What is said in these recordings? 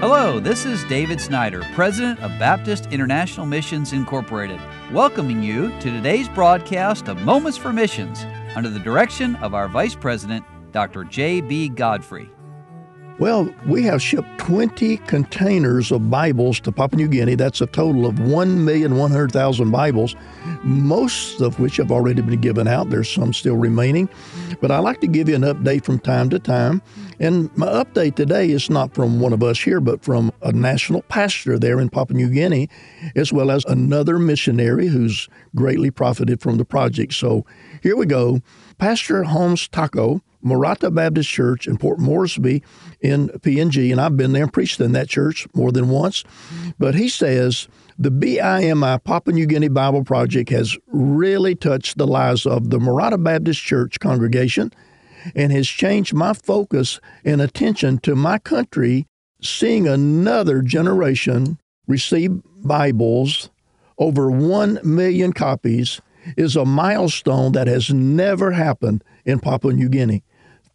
Hello, this is David Snyder, President of Baptist International Missions Incorporated, welcoming you to today's broadcast of Moments for Missions under the direction of our Vice President, Dr. J.B. Godfrey. Well, we have shipped 20 containers of Bibles to Papua New Guinea. That's a total of 1,100,000 Bibles, most of which have already been given out. There's some still remaining. But I like to give you an update from time to time. And my update today is not from one of us here, but from a national pastor there in Papua New Guinea, as well as another missionary who's greatly profited from the project. So here we go. Pastor Holmes Taco Morata Baptist Church in Port Moresby in PNG, and I've been there and preached in that church more than once. But he says the BIMI Papua New Guinea Bible Project has really touched the lives of the Morata Baptist Church congregation and has changed my focus and attention to my country, seeing another generation receive Bibles, over 1 million copies, is a milestone that has never happened in Papua New Guinea.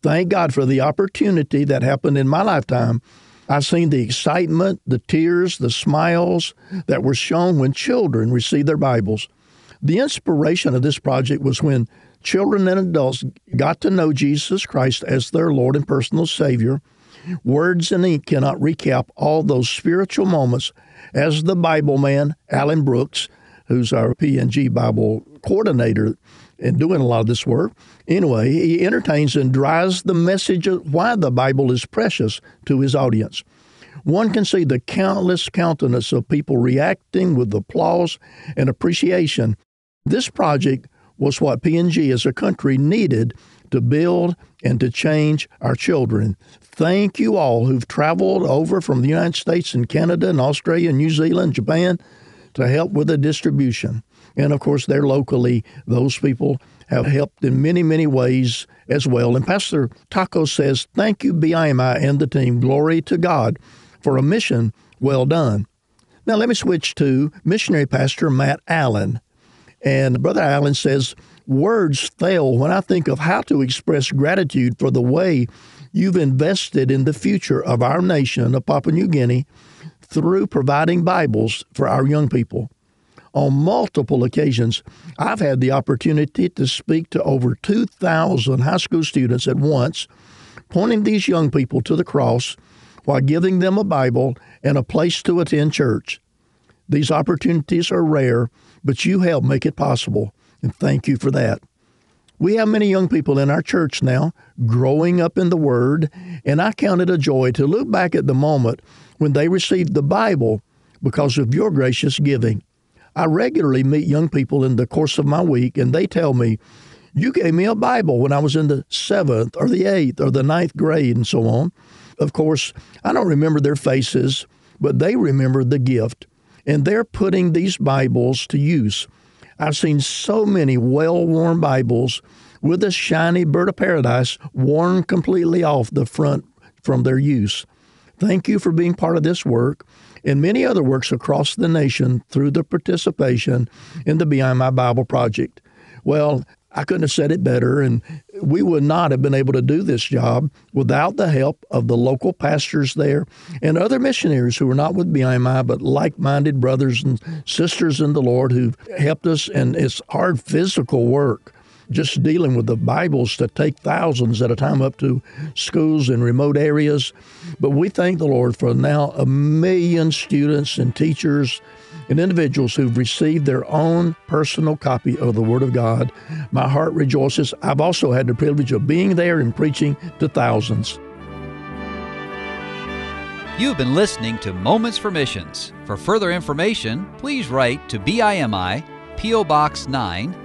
Thank God for the opportunity that happened in my lifetime. I've seen the excitement, the tears, the smiles that were shown when children received their Bibles. The inspiration of this project was when children and adults got to know Jesus Christ as their Lord and personal Savior. Words and ink cannot recap all those spiritual moments as the Bible man, Alan Brooks, who's our PNG Bible coordinator, and doing a lot of this work. Anyway, he entertains and drives the message of why the Bible is precious to his audience. One can see the countless countenance of people reacting with applause and appreciation. This project was what PNG as a country needed to build and to change our children. Thank you all who've traveled over from the United States and Canada and Australia, and New Zealand, Japan to help with the distribution. And of course, there locally, those people have helped in many, many ways as well. And Pastor Taco says, Thank you, BIMI and the team. Glory to God for a mission well done. Now, let me switch to missionary pastor Matt Allen. And Brother Allen says, Words fail when I think of how to express gratitude for the way you've invested in the future of our nation of Papua New Guinea through providing Bibles for our young people. On multiple occasions, I've had the opportunity to speak to over 2,000 high school students at once, pointing these young people to the cross while giving them a Bible and a place to attend church. These opportunities are rare, but you help make it possible, and thank you for that. We have many young people in our church now growing up in the Word, and I count it a joy to look back at the moment when they received the Bible because of your gracious giving. I regularly meet young people in the course of my week, and they tell me, You gave me a Bible when I was in the seventh or the eighth or the ninth grade, and so on. Of course, I don't remember their faces, but they remember the gift, and they're putting these Bibles to use. I've seen so many well worn Bibles with a shiny bird of paradise worn completely off the front from their use. Thank you for being part of this work and many other works across the nation through the participation in the BIMI Bible Project. Well, I couldn't have said it better, and we would not have been able to do this job without the help of the local pastors there and other missionaries who are not with BIMI but like minded brothers and sisters in the Lord who've helped us. And it's hard physical work just dealing with the Bibles to take thousands at a time up to schools in remote areas. But we thank the Lord for now a million students and teachers and individuals who've received their own personal copy of the Word of God. My heart rejoices. I've also had the privilege of being there and preaching to thousands. You've been listening to Moments for Missions. For further information, please write to BIMI, P.O. Box 9,